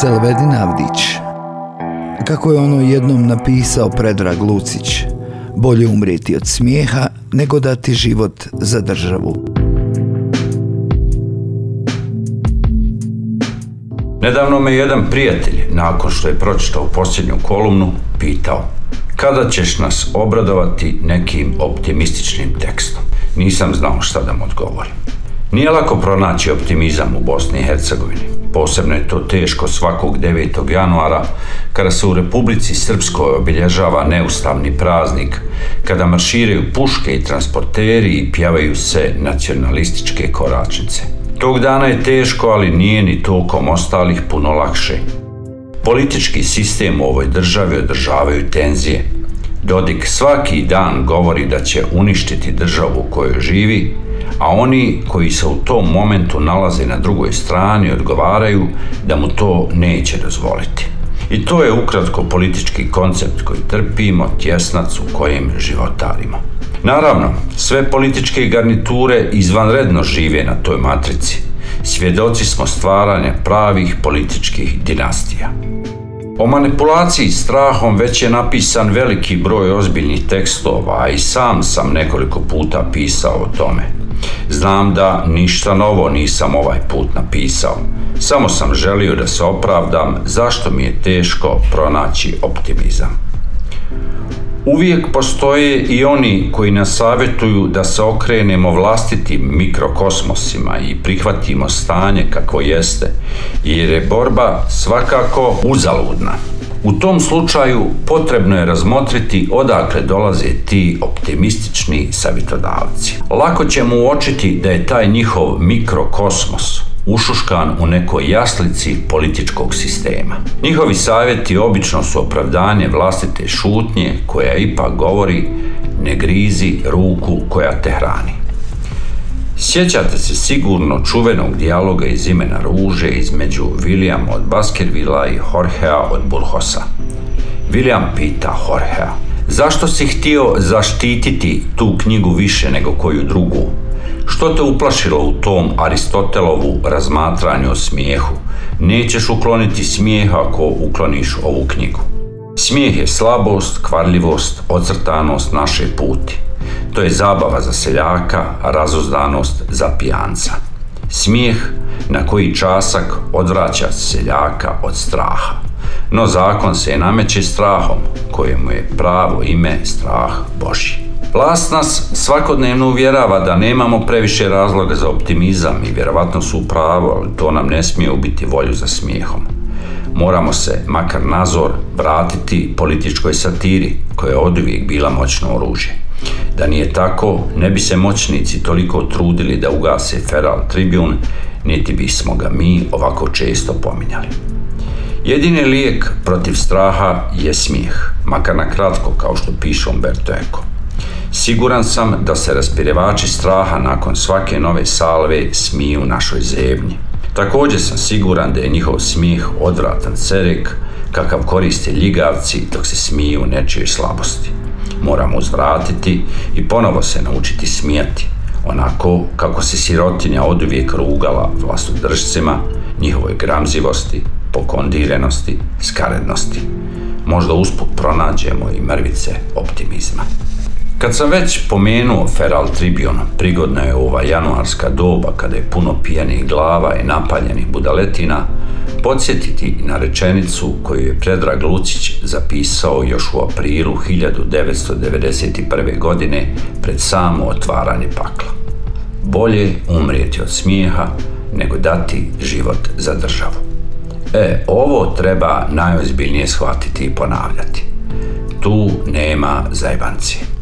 Selvedin Avdić Kako je ono jednom napisao Predrag Lucić Bolje umrijeti od smijeha nego dati život za državu. Nedavno me jedan prijatelj, nakon što je pročitao posljednju kolumnu, pitao kada ćeš nas obradovati nekim optimističnim tekstom. Nisam znao šta da mu odgovorim. Nije lako pronaći optimizam u Bosni i Hercegovini. Posebno je to teško svakog 9. januara kada se u Republici Srpskoj obilježava neustavni praznik, kada marširaju puške i transporteri i pjevaju se nacionalističke koračnice. Tog dana je teško, ali nije ni tokom ostalih puno lakše. Politički sistem u ovoj državi održavaju tenzije. Dodik svaki dan govori da će uništiti državu u kojoj živi, a oni koji se u tom momentu nalaze na drugoj strani odgovaraju da mu to neće dozvoliti. I to je ukratko politički koncept koji trpimo, tjesnac u kojem životarimo. Naravno, sve političke garniture izvanredno žive na toj matrici. Svjedoci smo stvaranja pravih političkih dinastija. O manipulaciji strahom već je napisan veliki broj ozbiljnih tekstova, a i sam sam nekoliko puta pisao o tome. Znam da ništa novo nisam ovaj put napisao. Samo sam želio da se opravdam zašto mi je teško pronaći optimizam. Uvijek postoje i oni koji nas savjetuju da se okrenemo vlastitim mikrokosmosima i prihvatimo stanje kako jeste, jer je borba svakako uzaludna. U tom slučaju potrebno je razmotriti odakle dolaze ti optimistični savjetodavci. Lako ćemo uočiti da je taj njihov mikrokosmos ušuškan u nekoj jaslici političkog sistema. Njihovi savjeti obično su opravdanje vlastite šutnje koja ipak govori ne grizi ruku koja te hrani. Sjećate se sigurno čuvenog dijaloga iz imena ruže između Williama od Baskervilla i Jorgea od Burhosa. William pita Jorgea, zašto si htio zaštititi tu knjigu više nego koju drugu? Što te uplašilo u tom Aristotelovu razmatranju o smijehu? Nećeš ukloniti smijeh ako ukloniš ovu knjigu. Smijeh je slabost, kvarljivost, ocrtanost naše puti. To je zabava za seljaka, razuzdanost za pijanca. Smijeh na koji časak odvraća seljaka od straha. No zakon se nameće strahom, kojemu je pravo ime strah Božji. Vlast nas svakodnevno uvjerava da nemamo previše razloga za optimizam i vjerovatno su u pravu, ali to nam ne smije ubiti volju za smijehom. Moramo se, makar nazor, vratiti političkoj satiri, koja je oduvijek bila moćno oružje. Da nije tako, ne bi se moćnici toliko trudili da ugase Feral Tribune, niti bismo ga mi ovako često pominjali. Jedini lijek protiv straha je smijeh, makar na kratko kao što piše Umberto Eco. Siguran sam da se raspirevači straha nakon svake nove salve smiju našoj zemlji. Također sam siguran da je njihov smijeh odvratan cerek kakav koriste ljigavci dok se smiju nečijoj slabosti. Moramo uzvratiti i ponovo se naučiti smijati, onako kako se sirotinja oduvijek rugala vlastodržcima, njihovoj gramzivosti, pokondirenosti, skarednosti. Možda usput pronađemo i mrvice optimizma. Kad sam već pomenuo Feral Tribune, prigodna je ova januarska doba kada je puno pijenih glava i napaljenih budaletina, podsjetiti na rečenicu koju je Predrag Lucić zapisao još u aprilu 1991. godine pred samo otvaranje pakla. Bolje umrijeti od smijeha nego dati život za državu. E, ovo treba najozbiljnije shvatiti i ponavljati. Tu nema zajbancije.